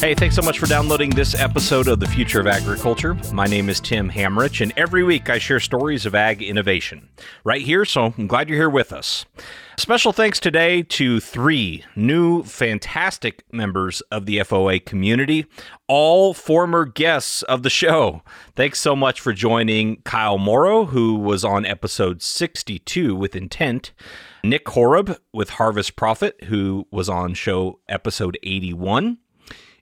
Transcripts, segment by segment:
Hey, thanks so much for downloading this episode of The Future of Agriculture. My name is Tim Hammerich, and every week I share stories of ag innovation right here, so I'm glad you're here with us. Special thanks today to three new fantastic members of the FOA community, all former guests of the show. Thanks so much for joining Kyle Morrow, who was on episode 62 with Intent. Nick Horob with Harvest Profit, who was on show episode 81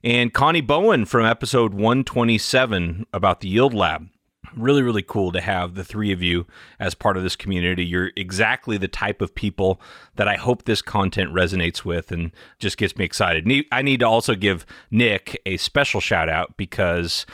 and Connie Bowen from episode 127 about the Yield Lab. Really, really cool to have the three of you as part of this community. You're exactly the type of people that I hope this content resonates with and just gets me excited. I need to also give Nick a special shout out because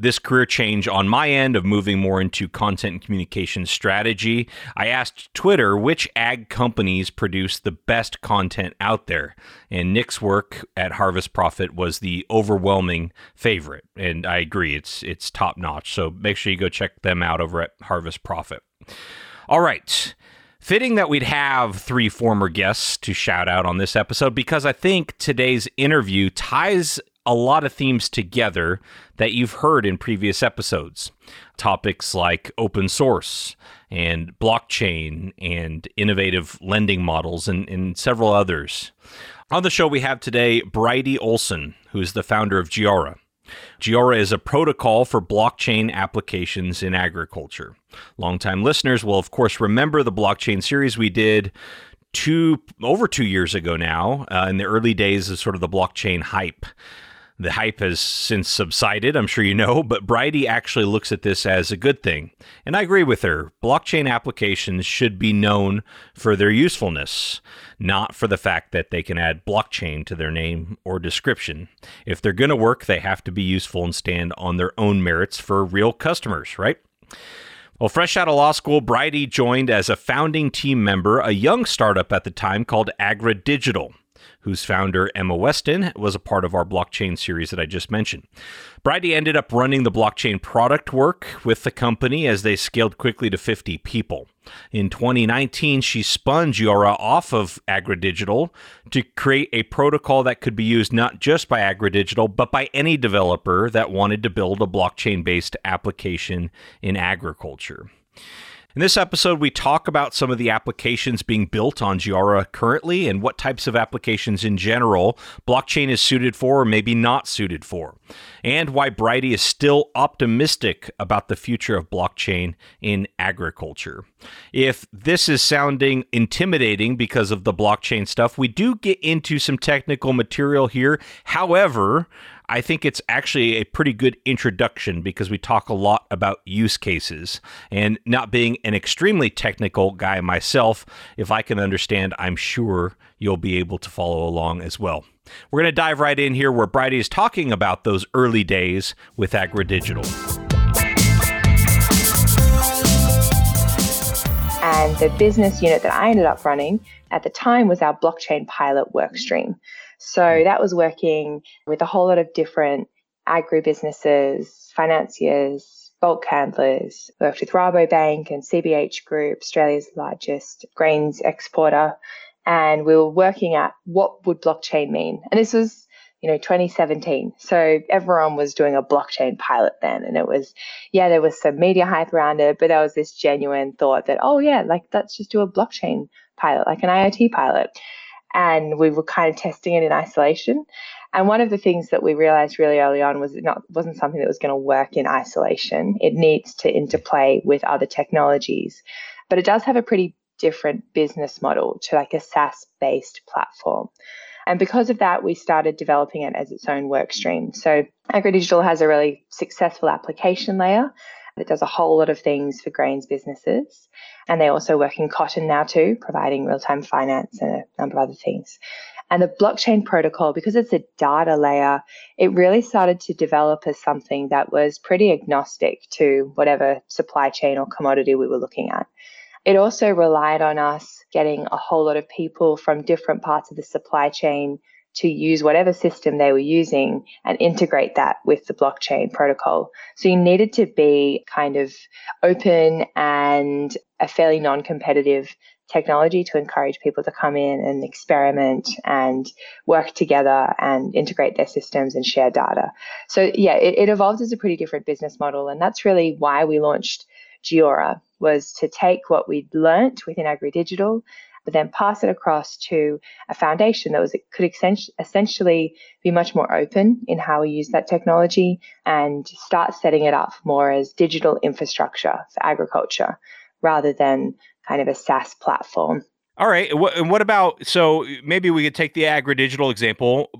this career change on my end of moving more into content and communication strategy, I asked Twitter which ag companies produce the best content out there. And Nick's work at Harvest Profit was the overwhelming favorite. And I agree, it's it's top notch. So make sure you go check them out over at Harvest Profit. All right. Fitting that we'd have three former guests to shout out on this episode because I think today's interview ties a lot of themes together that you've heard in previous episodes. Topics like open source and blockchain and innovative lending models and, and several others. On the show, we have today Bridie Olson, who is the founder of Giora. Giora is a protocol for blockchain applications in agriculture. Longtime listeners will, of course, remember the blockchain series we did two over two years ago now, uh, in the early days of sort of the blockchain hype. The hype has since subsided, I'm sure you know, but Bridie actually looks at this as a good thing. And I agree with her. Blockchain applications should be known for their usefulness, not for the fact that they can add blockchain to their name or description. If they're going to work, they have to be useful and stand on their own merits for real customers, right? Well, fresh out of law school, Bridie joined as a founding team member a young startup at the time called AgriDigital whose founder, Emma Weston, was a part of our blockchain series that I just mentioned. Bridie ended up running the blockchain product work with the company as they scaled quickly to 50 people. In 2019, she spun Giora off of AgriDigital to create a protocol that could be used not just by AgriDigital, but by any developer that wanted to build a blockchain based application in agriculture. In this episode, we talk about some of the applications being built on Giora currently and what types of applications in general blockchain is suited for or maybe not suited for, and why Bridie is still optimistic about the future of blockchain in agriculture. If this is sounding intimidating because of the blockchain stuff, we do get into some technical material here. However, I think it's actually a pretty good introduction because we talk a lot about use cases. And not being an extremely technical guy myself, if I can understand, I'm sure you'll be able to follow along as well. We're going to dive right in here where Bridie is talking about those early days with AgriDigital. And the business unit that I ended up running at the time was our blockchain pilot workstream. So mm. that was working with a whole lot of different agri businesses, financiers, bulk handlers, worked with Rabobank and CBH Group, Australia's largest grains exporter. And we were working at what would blockchain mean? And this was, you know, 2017. So everyone was doing a blockchain pilot then. And it was, yeah, there was some media hype around it, but there was this genuine thought that, oh, yeah, like let's just do a blockchain pilot, like an IoT pilot and we were kind of testing it in isolation. And one of the things that we realized really early on was it not wasn't something that was going to work in isolation. It needs to interplay with other technologies, but it does have a pretty different business model to like a SaaS based platform. And because of that, we started developing it as its own work stream. So AgriDigital has a really successful application layer that does a whole lot of things for grains businesses. And they also work in cotton now too, providing real time finance and a number of other things. And the blockchain protocol, because it's a data layer, it really started to develop as something that was pretty agnostic to whatever supply chain or commodity we were looking at. It also relied on us getting a whole lot of people from different parts of the supply chain to use whatever system they were using and integrate that with the blockchain protocol. So you needed to be kind of open and a fairly non competitive technology to encourage people to come in and experiment and work together and integrate their systems and share data. So yeah, it, it evolved as a pretty different business model. And that's really why we launched Giora was to take what we'd learnt within AgriDigital but then pass it across to a foundation that was could essentially be much more open in how we use that technology and start setting it up more as digital infrastructure for agriculture rather than kind of a SaaS platform. All right. And what about so maybe we could take the AgriDigital example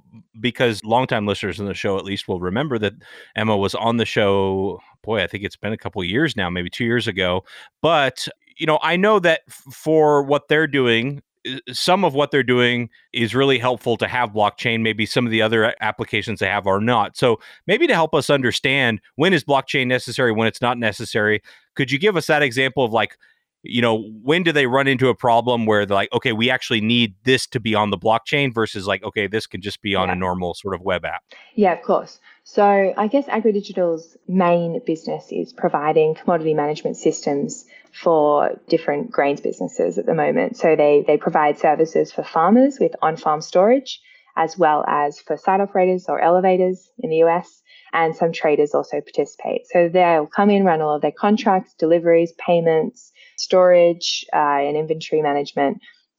because longtime listeners in the show at least will remember that Emma was on the show. Boy, I think it's been a couple years now, maybe two years ago. But you know, I know that f- for what they're doing, uh, some of what they're doing is really helpful to have blockchain. Maybe some of the other applications they have are not. So maybe to help us understand when is blockchain necessary, when it's not necessary, could you give us that example of like, you know, when do they run into a problem where they're like, okay, we actually need this to be on the blockchain versus like, okay, this can just be on yeah. a normal sort of web app? Yeah, of course. So I guess AgriDigital's main business is providing commodity management systems for different grains businesses at the moment. So they, they provide services for farmers with on farm storage, as well as for site operators or elevators in the US. And some traders also participate. So they'll come in, run all of their contracts, deliveries, payments, storage, uh, and inventory management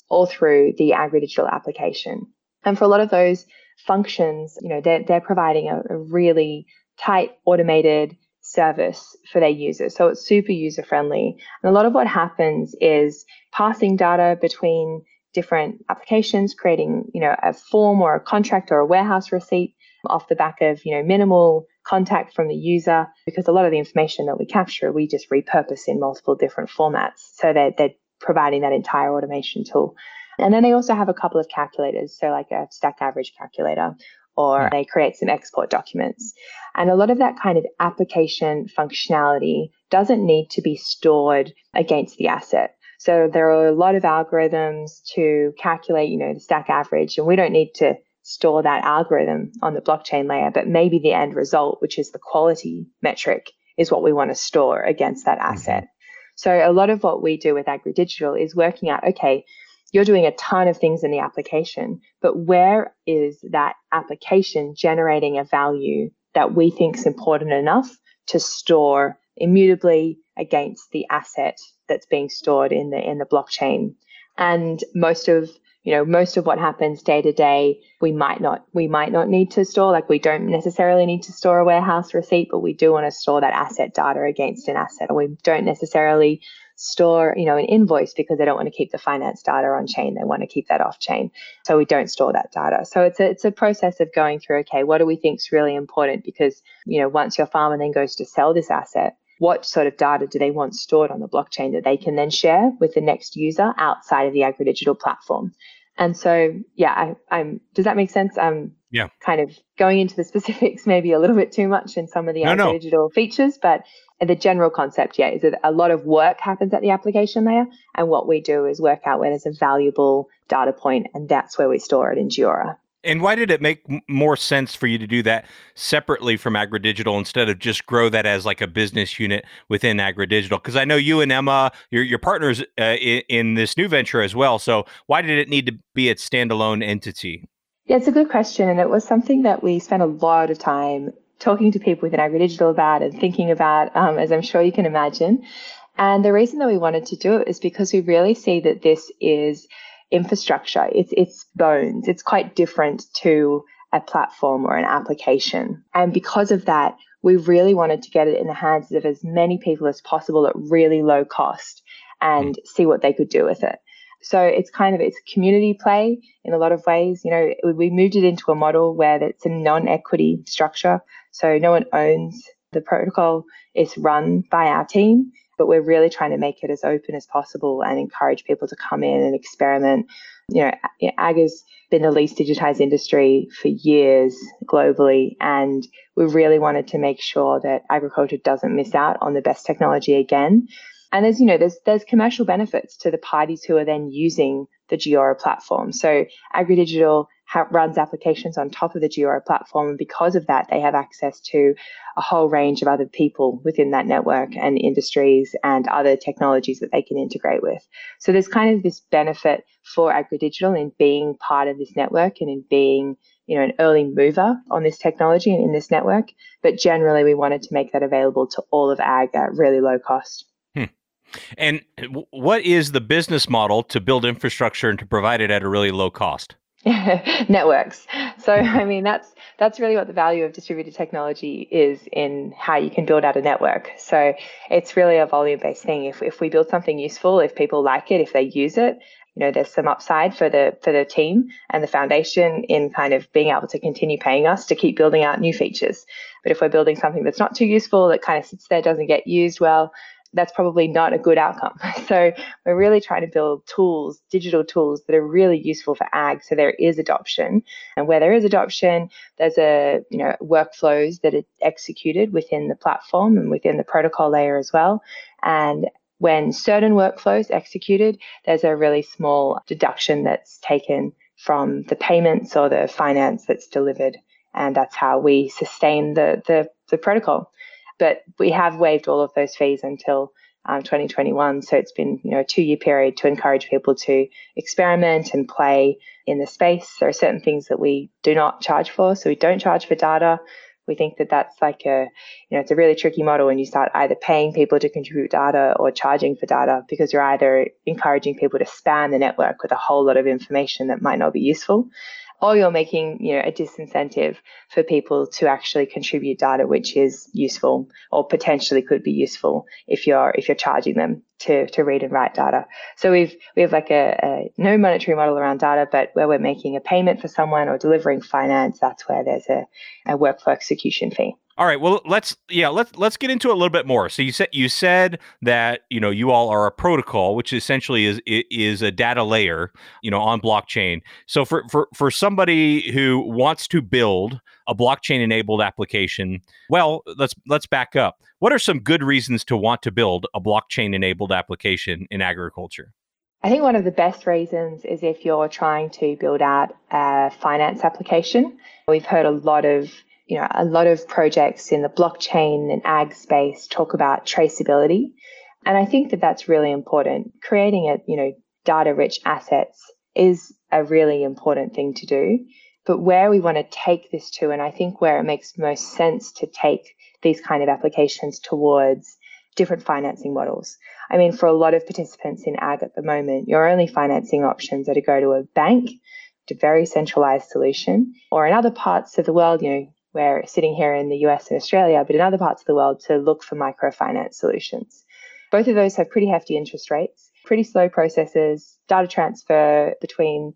all through the AgriDigital application. And for a lot of those functions, you know, they're, they're providing a, a really tight, automated service for their users. So it's super user friendly. And a lot of what happens is passing data between different applications, creating, you know, a form or a contract or a warehouse receipt off the back of, you know, minimal contact from the user because a lot of the information that we capture, we just repurpose in multiple different formats. So they're, they're providing that entire automation tool. And then they also have a couple of calculators, so like a stack average calculator or they create some export documents. And a lot of that kind of application functionality doesn't need to be stored against the asset. So there are a lot of algorithms to calculate, you know, the stack average, and we don't need to store that algorithm on the blockchain layer, but maybe the end result, which is the quality metric, is what we want to store against that mm-hmm. asset. So a lot of what we do with AgriDigital is working out, okay, you're doing a ton of things in the application, but where is that application generating a value that we think is important enough to store immutably against the asset that's being stored in the in the blockchain? And most of you know most of what happens day to day we might not we might not need to store like we don't necessarily need to store a warehouse receipt but we do want to store that asset data against an asset or we don't necessarily store, you know, an invoice because they don't want to keep the finance data on chain. They want to keep that off chain. So we don't store that data. So it's a, it's a process of going through, okay, what do we think is really important? Because, you know, once your farmer then goes to sell this asset, what sort of data do they want stored on the blockchain that they can then share with the next user outside of the AgriDigital platform? And so, yeah, I, am Does that make sense? I'm yeah. kind of going into the specifics, maybe a little bit too much in some of the no, digital no. features, but the general concept, yeah, is that a lot of work happens at the application layer. And what we do is work out where there's a valuable data point, and that's where we store it in Giora. And why did it make more sense for you to do that separately from AgriDigital instead of just grow that as like a business unit within AgriDigital? Because I know you and Emma, your your partners uh, in, in this new venture as well. So why did it need to be its standalone entity? Yeah, it's a good question, and it was something that we spent a lot of time talking to people within AgriDigital about and thinking about, um, as I'm sure you can imagine. And the reason that we wanted to do it is because we really see that this is infrastructure. It's it's bones. It's quite different to a platform or an application. And because of that, we really wanted to get it in the hands of as many people as possible at really low cost and see what they could do with it. So it's kind of it's community play in a lot of ways. You know, we moved it into a model where it's a non-equity structure. So no one owns the protocol. It's run by our team, but we're really trying to make it as open as possible and encourage people to come in and experiment You know, ag has been the least digitized industry for years globally, and we really wanted to make sure that agriculture doesn't miss out on the best technology again. And there's, you know, there's there's commercial benefits to the parties who are then using the Giora platform. So AgriDigital ha- runs applications on top of the Giora platform, and because of that, they have access to a whole range of other people within that network and industries and other technologies that they can integrate with. So there's kind of this benefit for AgriDigital in being part of this network and in being you know an early mover on this technology and in this network. But generally, we wanted to make that available to all of ag at really low cost. Hmm. And what is the business model to build infrastructure and to provide it at a really low cost? networks. So mm-hmm. I mean that's that's really what the value of distributed technology is in how you can build out a network. So it's really a volume based thing. If if we build something useful, if people like it, if they use it, you know, there's some upside for the for the team and the foundation in kind of being able to continue paying us to keep building out new features. But if we're building something that's not too useful, that kind of sits there, doesn't get used well, that's probably not a good outcome. So we're really trying to build tools, digital tools that are really useful for ag. So there is adoption, and where there is adoption, there's a you know workflows that are executed within the platform and within the protocol layer as well. And when certain workflows executed, there's a really small deduction that's taken from the payments or the finance that's delivered, and that's how we sustain the the, the protocol. But we have waived all of those fees until um, 2021. So it's been you know a two year period to encourage people to experiment and play in the space. There are certain things that we do not charge for. So we don't charge for data. We think that that's like a, you know, it's a really tricky model when you start either paying people to contribute data or charging for data because you're either encouraging people to span the network with a whole lot of information that might not be useful or you're making you know a disincentive for people to actually contribute data which is useful or potentially could be useful if you're if you're charging them to, to read and write data. So we've we have like a, a no monetary model around data but where we're making a payment for someone or delivering finance that's where there's a, a workflow execution fee all right. Well, let's yeah let's let's get into it a little bit more. So you said you said that you know you all are a protocol, which essentially is is a data layer, you know, on blockchain. So for for for somebody who wants to build a blockchain enabled application, well, let's let's back up. What are some good reasons to want to build a blockchain enabled application in agriculture? I think one of the best reasons is if you're trying to build out a finance application. We've heard a lot of you know, a lot of projects in the blockchain and ag space talk about traceability. And I think that that's really important. Creating a, you know, data rich assets is a really important thing to do. But where we want to take this to, and I think where it makes most sense to take these kind of applications towards different financing models. I mean, for a lot of participants in ag at the moment, your only financing options are to go to a bank, to a very centralized solution, or in other parts of the world, you know, we're sitting here in the US and Australia, but in other parts of the world to look for microfinance solutions. Both of those have pretty hefty interest rates, pretty slow processes, data transfer between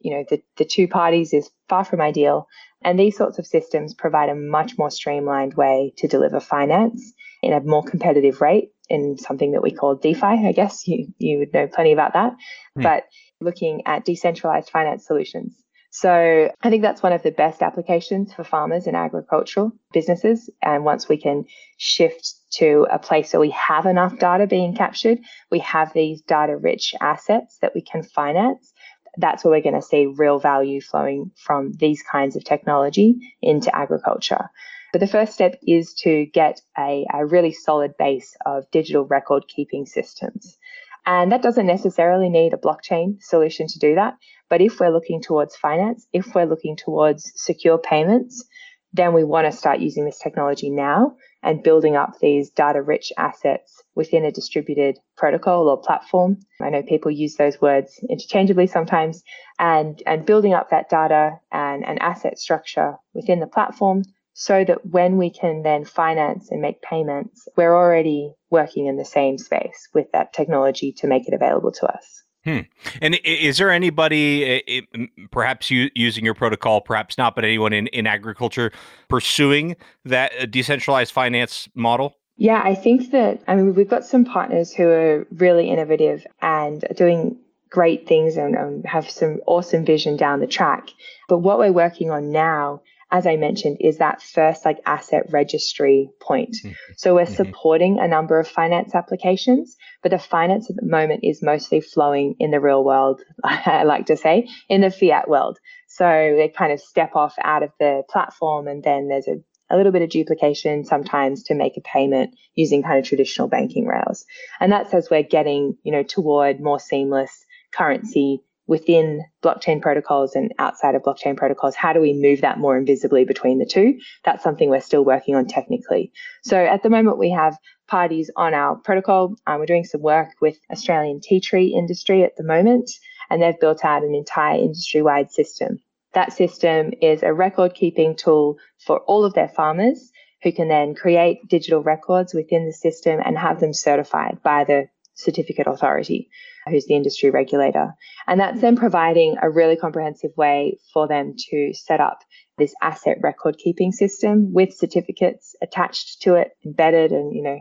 you know the, the two parties is far from ideal. And these sorts of systems provide a much more streamlined way to deliver finance in a more competitive rate in something that we call DeFi. I guess you, you would know plenty about that. Mm. But looking at decentralized finance solutions so I think that's one of the best applications for farmers and agricultural businesses. And once we can shift to a place where we have enough data being captured, we have these data rich assets that we can finance. That's where we're going to see real value flowing from these kinds of technology into agriculture. But the first step is to get a, a really solid base of digital record keeping systems. And that doesn't necessarily need a blockchain solution to do that. But if we're looking towards finance, if we're looking towards secure payments, then we want to start using this technology now and building up these data rich assets within a distributed protocol or platform. I know people use those words interchangeably sometimes and, and building up that data and an asset structure within the platform so that when we can then finance and make payments, we're already working in the same space with that technology to make it available to us. Hmm. And is there anybody, perhaps using your protocol, perhaps not, but anyone in, in agriculture pursuing that uh, decentralized finance model? Yeah, I think that, I mean, we've got some partners who are really innovative and doing great things and, and have some awesome vision down the track. But what we're working on now as I mentioned, is that first like asset registry point. Mm-hmm. So we're mm-hmm. supporting a number of finance applications, but the finance at the moment is mostly flowing in the real world, I like to say, in the fiat world. So they kind of step off out of the platform and then there's a, a little bit of duplication sometimes to make a payment using kind of traditional banking rails. And that's as we're getting, you know, toward more seamless currency within blockchain protocols and outside of blockchain protocols, how do we move that more invisibly between the two? That's something we're still working on technically. So at the moment, we have parties on our protocol. Um, we're doing some work with Australian tea tree industry at the moment, and they've built out an entire industry wide system. That system is a record keeping tool for all of their farmers who can then create digital records within the system and have them certified by the certificate authority who's the industry regulator. And that's then providing a really comprehensive way for them to set up this asset record keeping system with certificates attached to it, embedded and, you know,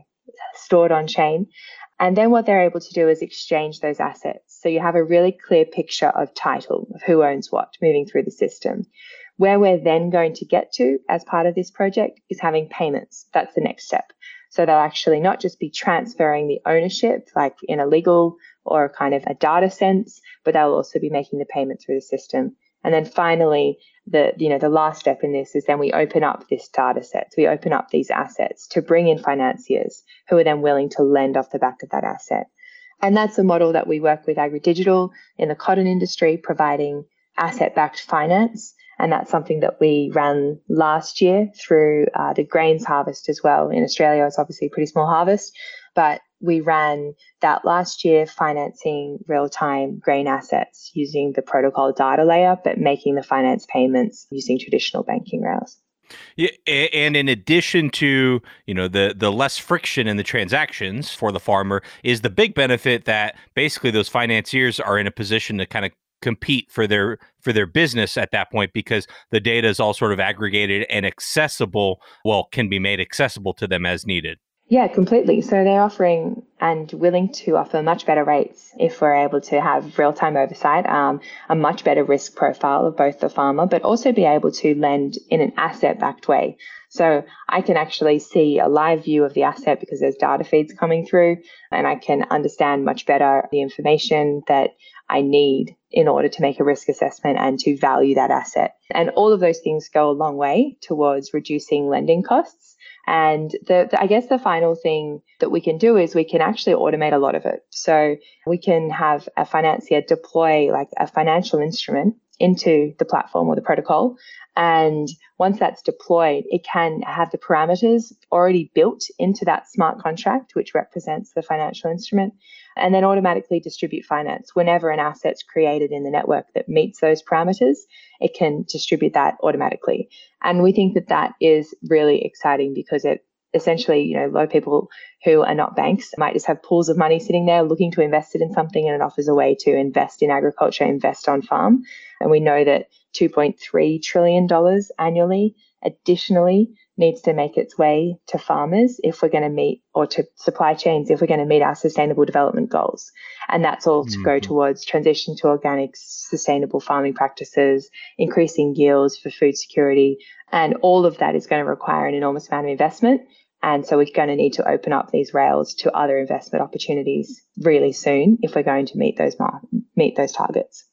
stored on chain. And then what they're able to do is exchange those assets. So you have a really clear picture of title, of who owns what moving through the system. Where we're then going to get to as part of this project is having payments. That's the next step. So they'll actually not just be transferring the ownership, like in a legal or kind of a data sense, but they'll also be making the payment through the system. And then finally, the you know the last step in this is then we open up this data set. We open up these assets to bring in financiers who are then willing to lend off the back of that asset. And that's a model that we work with AgriDigital in the cotton industry, providing asset-backed finance. And that's something that we ran last year through uh, the grains harvest as well. In Australia, it's obviously a pretty small harvest, but we ran that last year financing real time grain assets using the protocol data layer, but making the finance payments using traditional banking rails. Yeah, and in addition to you know the the less friction in the transactions for the farmer is the big benefit that basically those financiers are in a position to kind of compete for their for their business at that point because the data is all sort of aggregated and accessible well can be made accessible to them as needed yeah, completely. So they're offering and willing to offer much better rates if we're able to have real time oversight, um, a much better risk profile of both the farmer, but also be able to lend in an asset backed way. So I can actually see a live view of the asset because there's data feeds coming through, and I can understand much better the information that I need in order to make a risk assessment and to value that asset. And all of those things go a long way towards reducing lending costs and the, the, I guess the final thing that we can do is we can actually automate a lot of it. So we can have a financier deploy like a financial instrument into the platform or the protocol. And once that's deployed, it can have the parameters already built into that smart contract, which represents the financial instrument, and then automatically distribute finance. Whenever an asset's created in the network that meets those parameters, it can distribute that automatically. And we think that that is really exciting because it essentially, you know, a lot of people who are not banks might just have pools of money sitting there looking to invest it in something and it offers a way to invest in agriculture, invest on farm. And we know that $2.3 trillion annually additionally needs to make its way to farmers if we're going to meet or to supply chains if we're going to meet our sustainable development goals. And that's all to mm-hmm. go towards transition to organic sustainable farming practices increasing yields for food security and all of that is going to require an enormous amount of investment. And so we're going to need to open up these rails to other investment opportunities really soon if we're going to meet those mar- meet those targets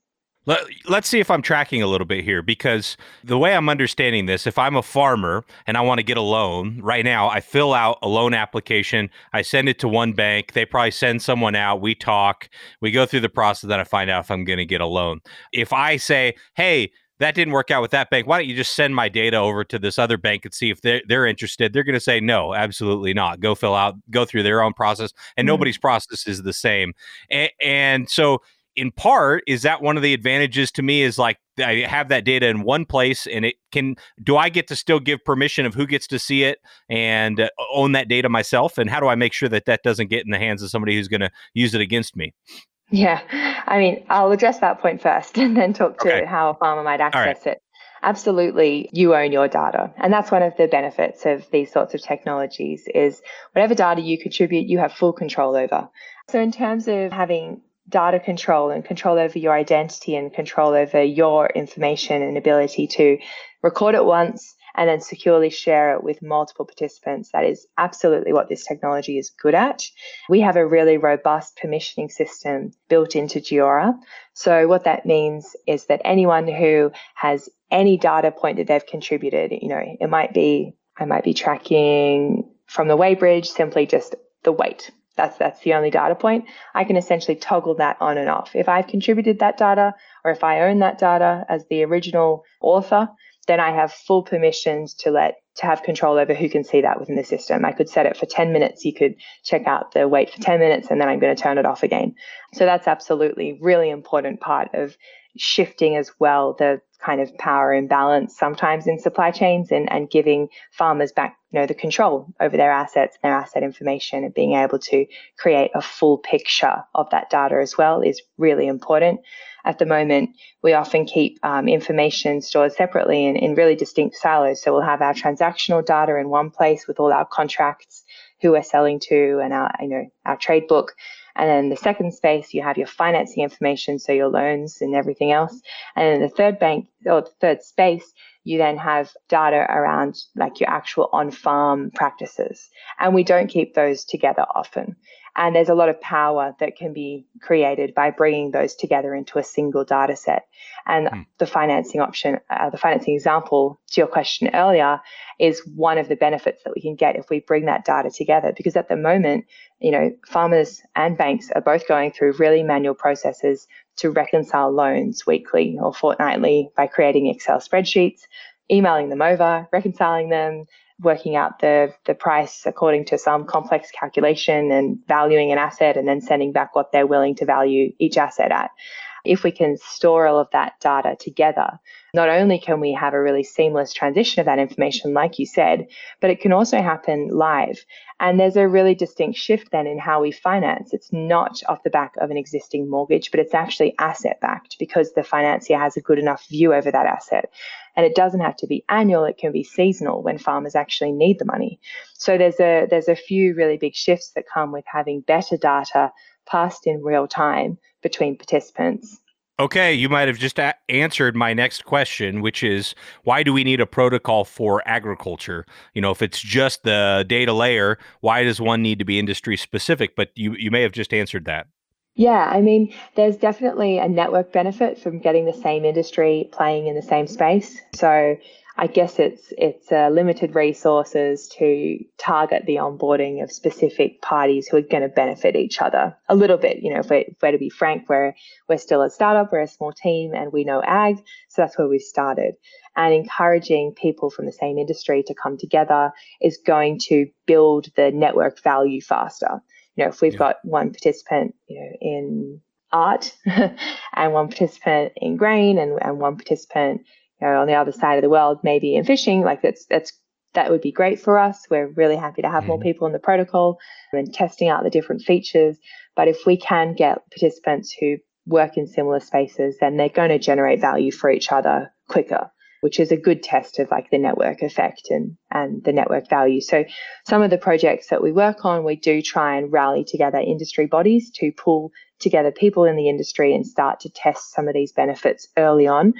let, us see if I'm tracking a little bit here because the way I'm understanding this, if I'm a farmer and I want to get a loan right now, I fill out a loan application, I send it to one bank, they probably send someone out, we talk, we go through the process, then I find out if I'm going to get a loan. If I say, hey, that didn't work out with that bank. Why don't you just send my data over to this other bank and see if they're, they're interested? They're going to say, no, absolutely not. Go fill out, go through their own process. And mm-hmm. nobody's process is the same. And, and so in part is that one of the advantages to me is like I have that data in one place and it can do I get to still give permission of who gets to see it and uh, own that data myself and how do I make sure that that doesn't get in the hands of somebody who's going to use it against me? Yeah. I mean, I'll address that point first and then talk to okay. how a farmer might access right. it. Absolutely, you own your data. And that's one of the benefits of these sorts of technologies is whatever data you contribute, you have full control over. So in terms of having data control and control over your identity and control over your information and ability to record it once and then securely share it with multiple participants. That is absolutely what this technology is good at. We have a really robust permissioning system built into Giora. So what that means is that anyone who has any data point that they've contributed, you know, it might be I might be tracking from the weighbridge simply just the weight. That's that's the only data point. I can essentially toggle that on and off. If I've contributed that data or if I own that data as the original author, then I have full permissions to let to have control over who can see that within the system. I could set it for 10 minutes. You could check out the weight for 10 minutes and then I'm going to turn it off again. So that's absolutely really important part of shifting as well the kind of power imbalance sometimes in supply chains and, and giving farmers back you know the control over their assets and their asset information and being able to create a full picture of that data as well is really important. At the moment we often keep um, information stored separately in, in really distinct silos. So we'll have our transactional data in one place with all our contracts who we're selling to and our you know our trade book and then the second space, you have your financing information, so your loans and everything else. And then the third bank or the third space, you then have data around like your actual on farm practices. And we don't keep those together often. And there's a lot of power that can be created by bringing those together into a single data set. And mm. the financing option, uh, the financing example to your question earlier, is one of the benefits that we can get if we bring that data together. Because at the moment, you know, farmers and banks are both going through really manual processes to reconcile loans weekly or fortnightly by creating Excel spreadsheets, emailing them over, reconciling them, working out the, the price according to some complex calculation and valuing an asset and then sending back what they're willing to value each asset at. If we can store all of that data together, not only can we have a really seamless transition of that information, like you said, but it can also happen live. And there's a really distinct shift then in how we finance. It's not off the back of an existing mortgage, but it's actually asset backed because the financier has a good enough view over that asset. And it doesn't have to be annual, it can be seasonal when farmers actually need the money. So there's a there's a few really big shifts that come with having better data passed in real time between participants. Okay, you might have just a- answered my next question, which is why do we need a protocol for agriculture? You know, if it's just the data layer, why does one need to be industry specific? But you, you may have just answered that. Yeah, I mean, there's definitely a network benefit from getting the same industry playing in the same space. So I guess it's it's uh, limited resources to target the onboarding of specific parties who are going to benefit each other a little bit. You know, if we're, if we're to be frank, we're we're still a startup, we're a small team, and we know ag, so that's where we started. And encouraging people from the same industry to come together is going to build the network value faster. You know, if we've yeah. got one participant, you know, in art and one participant in grain and, and one participant know, on the other side of the world, maybe in fishing, like that's that's that would be great for us. We're really happy to have mm-hmm. more people in the protocol and testing out the different features. But if we can get participants who work in similar spaces, then they're going to generate value for each other quicker, which is a good test of like the network effect and, and the network value. So some of the projects that we work on, we do try and rally together industry bodies to pull together people in the industry and start to test some of these benefits early on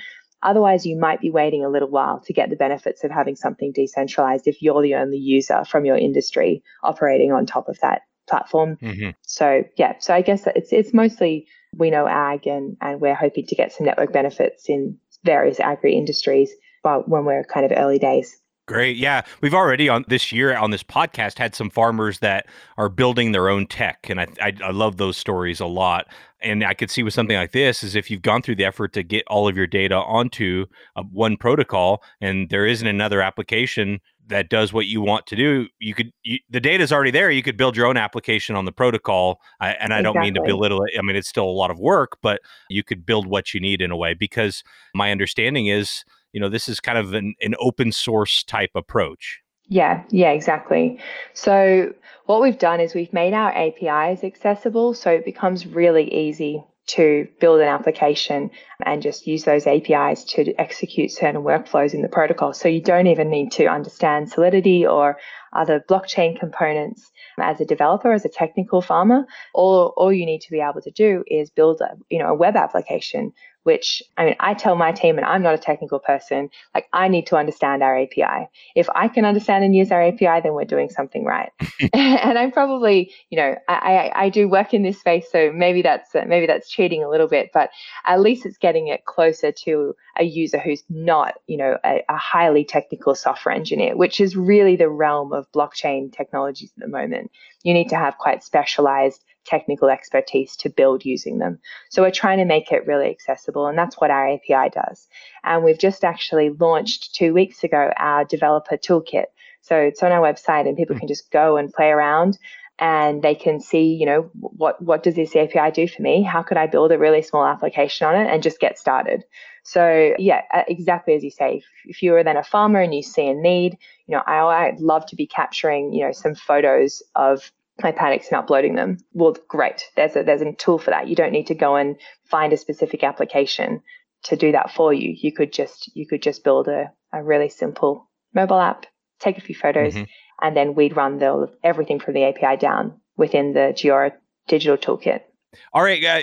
Otherwise, you might be waiting a little while to get the benefits of having something decentralized if you're the only user from your industry operating on top of that platform. Mm-hmm. So yeah, so I guess it's it's mostly we know ag and and we're hoping to get some network benefits in various agri industries but when we're kind of early days. Great. Yeah. We've already on this year on this podcast had some farmers that are building their own tech. And I, I, I, love those stories a lot. And I could see with something like this is if you've gone through the effort to get all of your data onto a, one protocol and there isn't another application that does what you want to do, you could, you, the data is already there. You could build your own application on the protocol. I, and I exactly. don't mean to belittle it. I mean, it's still a lot of work, but you could build what you need in a way because my understanding is, you know this is kind of an, an open source type approach. Yeah yeah exactly. So what we've done is we've made our apis accessible so it becomes really easy to build an application and just use those APIs to execute certain workflows in the protocol. So you don't even need to understand Solidity or other blockchain components as a developer, as a technical farmer, all, all you need to be able to do is build a, you know, a web application which I mean, I tell my team, and I'm not a technical person, like I need to understand our API. If I can understand and use our API, then we're doing something right. and I'm probably, you know, I, I, I, do work in this space, so maybe that's uh, maybe that's cheating a little bit, but at least it's getting it closer to a user who's not, you know, a, a highly technical software engineer, which is really the realm of blockchain technologies at the moment. You need to have quite specialized technical expertise to build using them. So we're trying to make it really accessible, and that's what our API does. And we've just actually launched two weeks ago our developer toolkit. So it's on our website, and people hmm. can just go and play around and they can see, you know, what what does this API do for me? How could I build a really small application on it and just get started? So yeah, exactly as you say. If, if you are then a farmer and you see a need, you know, I, I'd love to be capturing, you know, some photos of my paddocks and uploading them. Well, great. There's a there's a tool for that. You don't need to go and find a specific application to do that for you. You could just you could just build a, a really simple mobile app, take a few photos, mm-hmm. and then we'd run the everything from the API down within the Giora digital toolkit. All right, uh,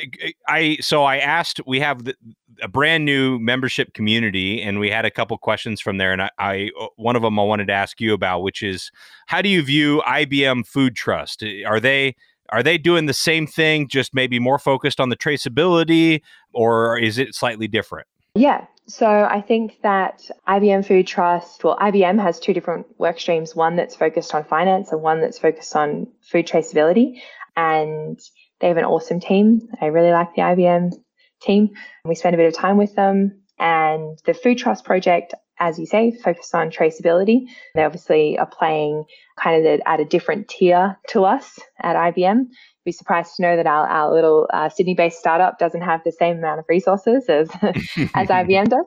I so I asked. We have the, a brand new membership community, and we had a couple questions from there. And I, I, uh, one of them I wanted to ask you about, which is how do you view IBM Food Trust? Are they are they doing the same thing, just maybe more focused on the traceability, or is it slightly different? Yeah. So I think that IBM Food Trust, well, IBM has two different work streams, one that's focused on finance and one that's focused on food traceability. And they have an awesome team. I really like the IBM team. We spend a bit of time with them. And the Food Trust project, as you say, focused on traceability. They obviously are playing kind of at a different tier to us at IBM. Be surprised to know that our, our little uh, Sydney based startup doesn't have the same amount of resources as, as IBM does.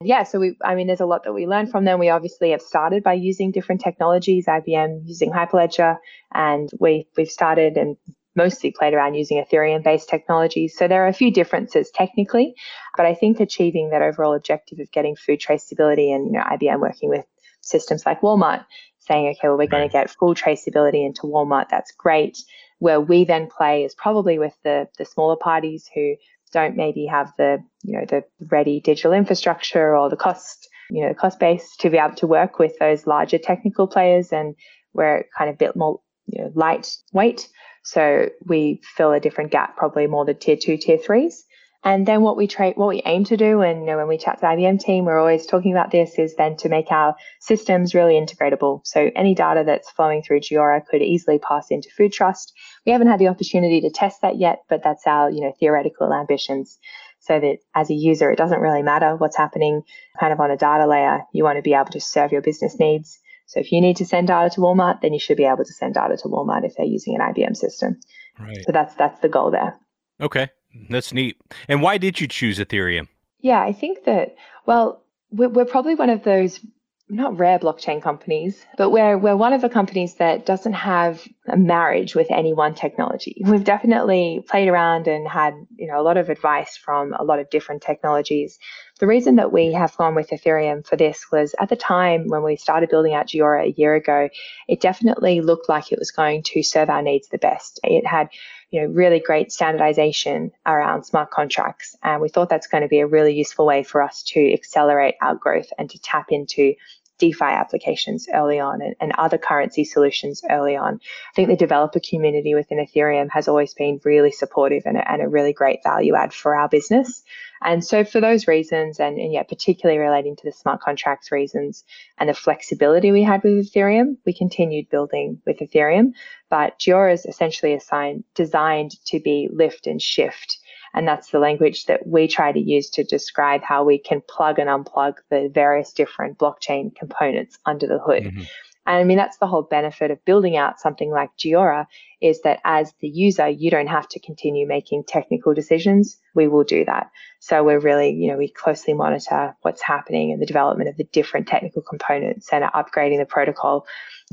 Yeah, so we, I mean, there's a lot that we learn from them. We obviously have started by using different technologies, IBM using Hyperledger, and we, we've started and mostly played around using Ethereum based technologies. So there are a few differences technically, but I think achieving that overall objective of getting food traceability and, you know, IBM working with systems like Walmart, saying, okay, well, we're going to get full traceability into Walmart. That's great. Where we then play is probably with the, the smaller parties who don't maybe have the, you know, the ready digital infrastructure or the cost, you know, the cost base to be able to work with those larger technical players and we're kind of a bit more you know, lightweight. So we fill a different gap, probably more the tier two, tier threes. And then what we try, what we aim to do, and you know, when we chat to the IBM team, we're always talking about this, is then to make our systems really integratable. So any data that's flowing through Giora could easily pass into Food Trust. We haven't had the opportunity to test that yet, but that's our you know theoretical ambitions. So that as a user, it doesn't really matter what's happening kind of on a data layer. You want to be able to serve your business needs so if you need to send data to Walmart, then you should be able to send data to Walmart if they're using an IBM system. Right. So that's that's the goal there. Okay, that's neat. And why did you choose Ethereum? Yeah, I think that well, we're, we're probably one of those not rare blockchain companies, but we're, we're one of the companies that doesn't have a marriage with any one technology. We've definitely played around and had, you know, a lot of advice from a lot of different technologies. The reason that we have gone with Ethereum for this was at the time when we started building out Giora a year ago, it definitely looked like it was going to serve our needs the best. It had you know, really great standardization around smart contracts. And we thought that's going to be a really useful way for us to accelerate our growth and to tap into DeFi applications early on and, and, other currency solutions early on. I think the developer community within Ethereum has always been really supportive and a, and a really great value add for our business. And so, for those reasons, and, and yet particularly relating to the smart contracts reasons and the flexibility we had with Ethereum, we continued building with Ethereum. But Giora is essentially assigned, designed to be lift and shift and that's the language that we try to use to describe how we can plug and unplug the various different blockchain components under the hood. Mm-hmm. And I mean, that's the whole benefit of building out something like Giora is that as the user, you don't have to continue making technical decisions. We will do that. So we're really, you know, we closely monitor what's happening in the development of the different technical components and are upgrading the protocol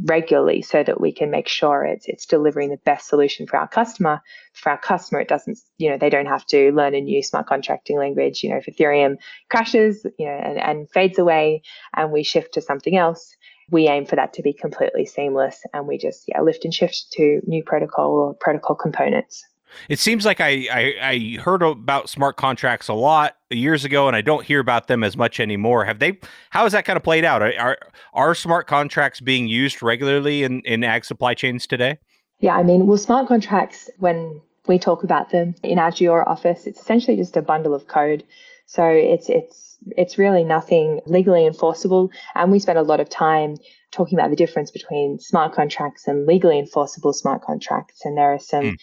regularly so that we can make sure it's it's delivering the best solution for our customer. For our customer, it doesn't, you know, they don't have to learn a new smart contracting language. You know, if Ethereum crashes, you know, and, and fades away and we shift to something else, we aim for that to be completely seamless and we just yeah lift and shift to new protocol or protocol components it seems like I, I, I heard about smart contracts a lot years ago, and I don't hear about them as much anymore. Have they? How has that kind of played out? Are are smart contracts being used regularly in in ag supply chains today? Yeah, I mean, well, smart contracts when we talk about them in our Giora office, it's essentially just a bundle of code. So it's it's it's really nothing legally enforceable, and we spend a lot of time talking about the difference between smart contracts and legally enforceable smart contracts. And there are some mm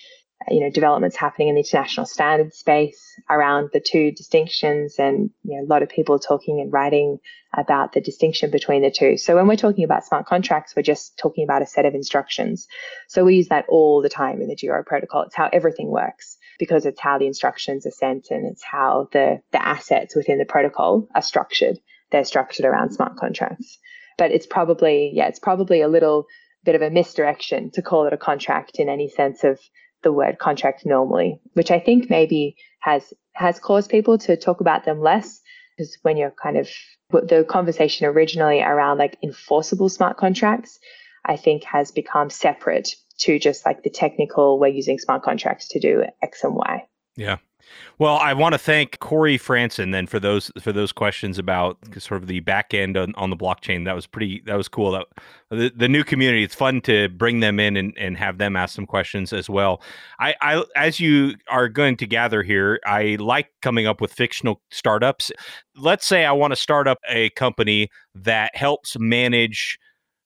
you know developments happening in the international standard space around the two distinctions. And you know, a lot of people talking and writing about the distinction between the two. So when we're talking about smart contracts we're just talking about a set of instructions. So we use that all the time in the Geora protocol. It's how everything works because it's how the instructions are sent and it's how the the assets within the protocol are structured they're structured around smart contracts but it's probably yeah it's probably a little bit of a misdirection to call it a contract in any sense of the word contract normally, which I think maybe has has caused people to talk about them less. Because when you're kind of the conversation originally around like enforceable smart contracts, I think has become separate to just like the technical, we're using smart contracts to do X and Y. Yeah. Well, I want to thank Corey Franson then for those for those questions about sort of the back end on, on the blockchain. That was pretty. That was cool. That the, the new community. It's fun to bring them in and, and have them ask some questions as well. I, I as you are going to gather here, I like coming up with fictional startups. Let's say I want to start up a company that helps manage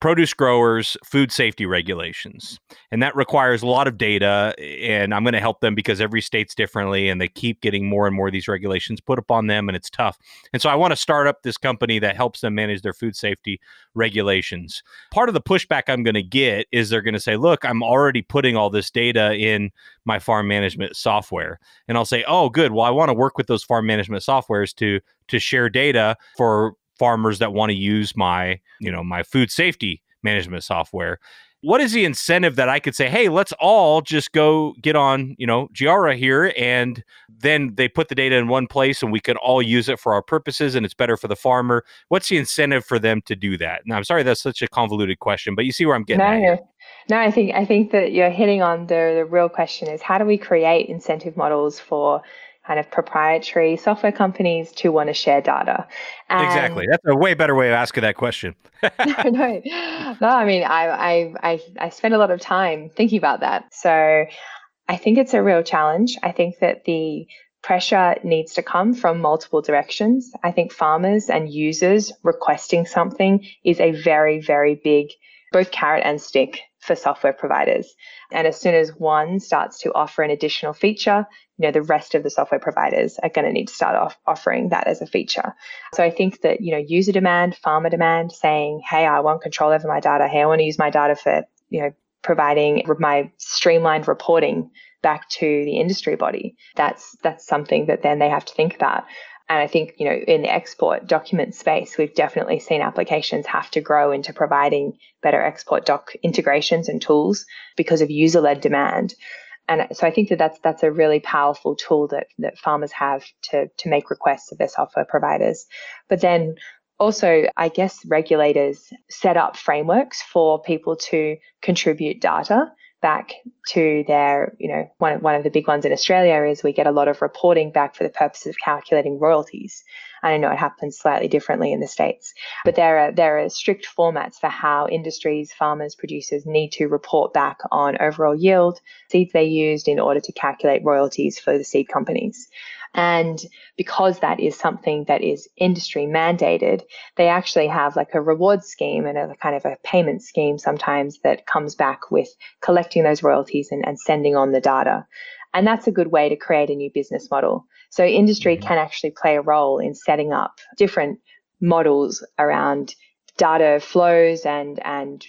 produce growers food safety regulations and that requires a lot of data and i'm going to help them because every state's differently and they keep getting more and more of these regulations put upon them and it's tough. And so i want to start up this company that helps them manage their food safety regulations. Part of the pushback i'm going to get is they're going to say look i'm already putting all this data in my farm management software. And i'll say oh good. Well i want to work with those farm management softwares to to share data for farmers that want to use my, you know, my food safety management software. What is the incentive that I could say, hey, let's all just go get on, you know, Geora here, and then they put the data in one place, and we can all use it for our purposes, and it's better for the farmer. What's the incentive for them to do that? Now, I'm sorry that's such a convoluted question, but you see where I'm getting no. No, I think I think that you're hitting on the the real question is how do we create incentive models for kind of proprietary software companies to want to share data. And exactly. That's a way better way of asking that question. no, no, no, I mean, I, I, I, I spend a lot of time thinking about that. So I think it's a real challenge. I think that the pressure needs to come from multiple directions. I think farmers and users requesting something is a very, very big both carrot and stick for software providers. And as soon as one starts to offer an additional feature, you know, the rest of the software providers are going to need to start off offering that as a feature. So I think that, you know, user demand, farmer demand, saying, hey, I want control over my data. Hey, I want to use my data for, you know, providing my streamlined reporting back to the industry body. That's that's something that then they have to think about. And I think, you know, in the export document space, we've definitely seen applications have to grow into providing better export doc integrations and tools because of user led demand. And so I think that that's that's a really powerful tool that that farmers have to to make requests of their software providers. But then also, I guess regulators set up frameworks for people to contribute data back to their, you know, one, one of the big ones in Australia is we get a lot of reporting back for the purposes of calculating royalties. I don't know it happens slightly differently in the States, but there are, there are strict formats for how industries, farmers, producers need to report back on overall yield, seeds they used in order to calculate royalties for the seed companies. And because that is something that is industry mandated, they actually have like a reward scheme and a kind of a payment scheme sometimes that comes back with collecting those royalties and, and sending on the data. And that's a good way to create a new business model. So industry can actually play a role in setting up different models around data flows and and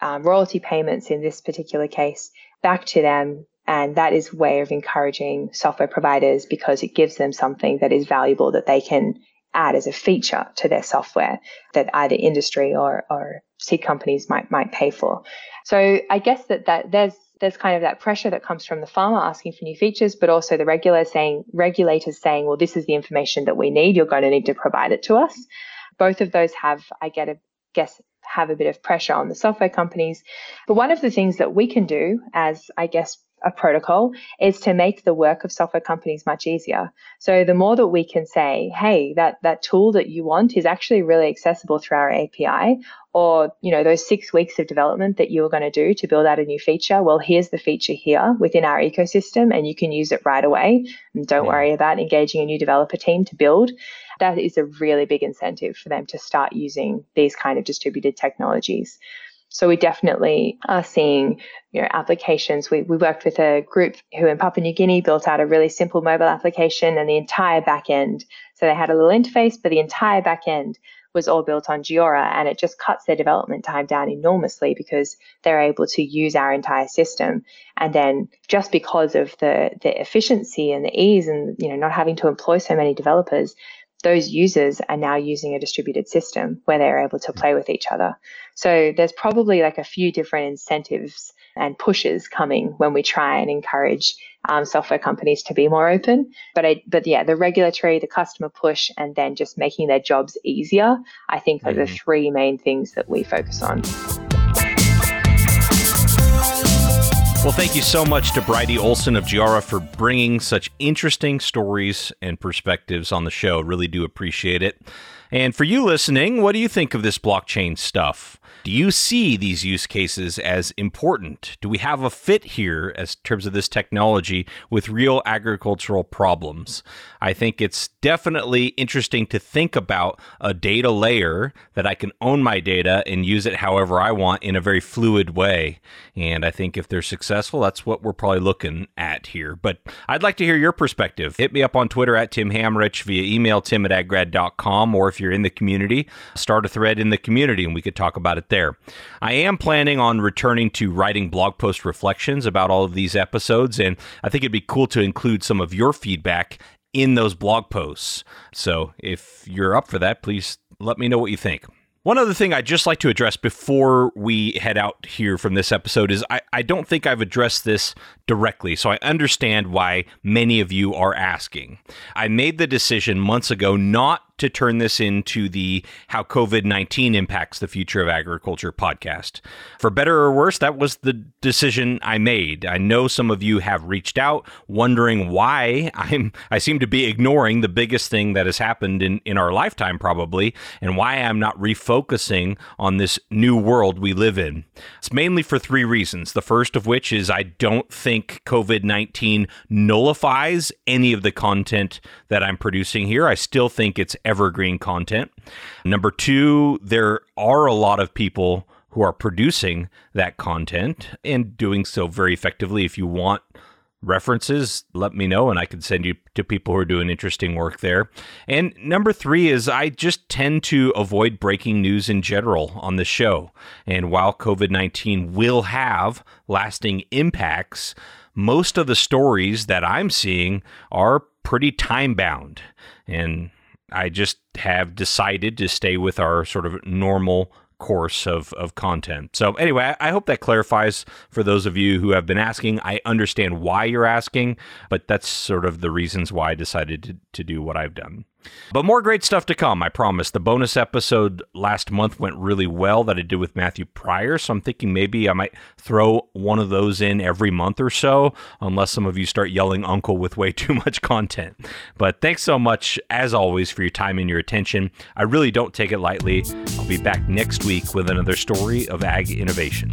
um, royalty payments in this particular case back to them and that is a way of encouraging software providers because it gives them something that is valuable that they can add as a feature to their software that either industry or, or seed companies might might pay for. So I guess that, that there's there's kind of that pressure that comes from the farmer asking for new features, but also the regular saying regulators saying, well, this is the information that we need. You're going to need to provide it to us. Both of those have, I get a guess, have a bit of pressure on the software companies. But one of the things that we can do as, I guess, a protocol is to make the work of software companies much easier. So the more that we can say, hey, that that tool that you want is actually really accessible through our API, or you know those six weeks of development that you were going to do to build out a new feature. Well, here's the feature here within our ecosystem, and you can use it right away. And don't yeah. worry about engaging a new developer team to build. That is a really big incentive for them to start using these kind of distributed technologies. So we definitely are seeing you know, applications. We, we worked with a group who in Papua New Guinea built out a really simple mobile application and the entire back end. So they had a little interface, but the entire back end was all built on Geora and it just cuts their development time down enormously because they're able to use our entire system. And then just because of the, the efficiency and the ease and you know not having to employ so many developers, those users are now using a distributed system where they're able to play with each other. So there's probably like a few different incentives and pushes coming when we try and encourage um, software companies to be more open. But I, but yeah, the regulatory, the customer push, and then just making their jobs easier, I think are mm-hmm. the three main things that we focus on. Well, thank you so much to Bridie Ohlsson of Geora for bringing such interesting stories and perspectives on the show. Really do appreciate it. And for you listening, what do you think of this blockchain stuff? Do you see these use cases as important? Do we have a fit here as terms of this technology with real agricultural problems? I think it's definitely interesting to think about a data layer that I can own my data and use it however I want in a very fluid way. And I think if they're successful, that's what we're probably looking at here. But I'd like to hear your perspective. Hit me up on Twitter at Tim Hammerich via email tim at aggrad.com, or if you're in the community, start a thread in the community and we could talk about it there. I am planning on returning to writing blog post reflections about all of these episodes, and I think it'd be cool to include some of your feedback in those blog posts. So if you're up for that, please let me know what you think. One other thing I'd just like to address before we head out here from this episode is I, I don't think I've addressed this directly, so I understand why many of you are asking. I made the decision months ago not to turn this into the How COVID 19 Impacts the Future of Agriculture podcast. For better or worse, that was the decision I made. I know some of you have reached out wondering why I'm I seem to be ignoring the biggest thing that has happened in, in our lifetime, probably, and why I'm not refocusing on this new world we live in. It's mainly for three reasons. The first of which is I don't think COVID 19 nullifies any of the content that I'm producing here. I still think it's evergreen content. Number two, there are a lot of people who are producing that content and doing so very effectively. If you want references, let me know and I can send you to people who are doing interesting work there. And number three is I just tend to avoid breaking news in general on the show. And while COVID 19 will have lasting impacts, most of the stories that I'm seeing are pretty time bound. And I just have decided to stay with our sort of normal course of, of content. So, anyway, I, I, hope that clarifies for those of you who have been asking. I understand why you're asking, but that's sort of the reasons why I decided to, to do what I've done. But more great stuff to come, I promise. The bonus episode last month went really well that I did with Matthew Pryor, so I'm thinking maybe I might throw one of those in every month or so, unless some of you start yelling uncle with way too much content. But thanks so much, as always, for your time and your attention. I really don't take it lightly. I'll be back next week with another story of ag innovation.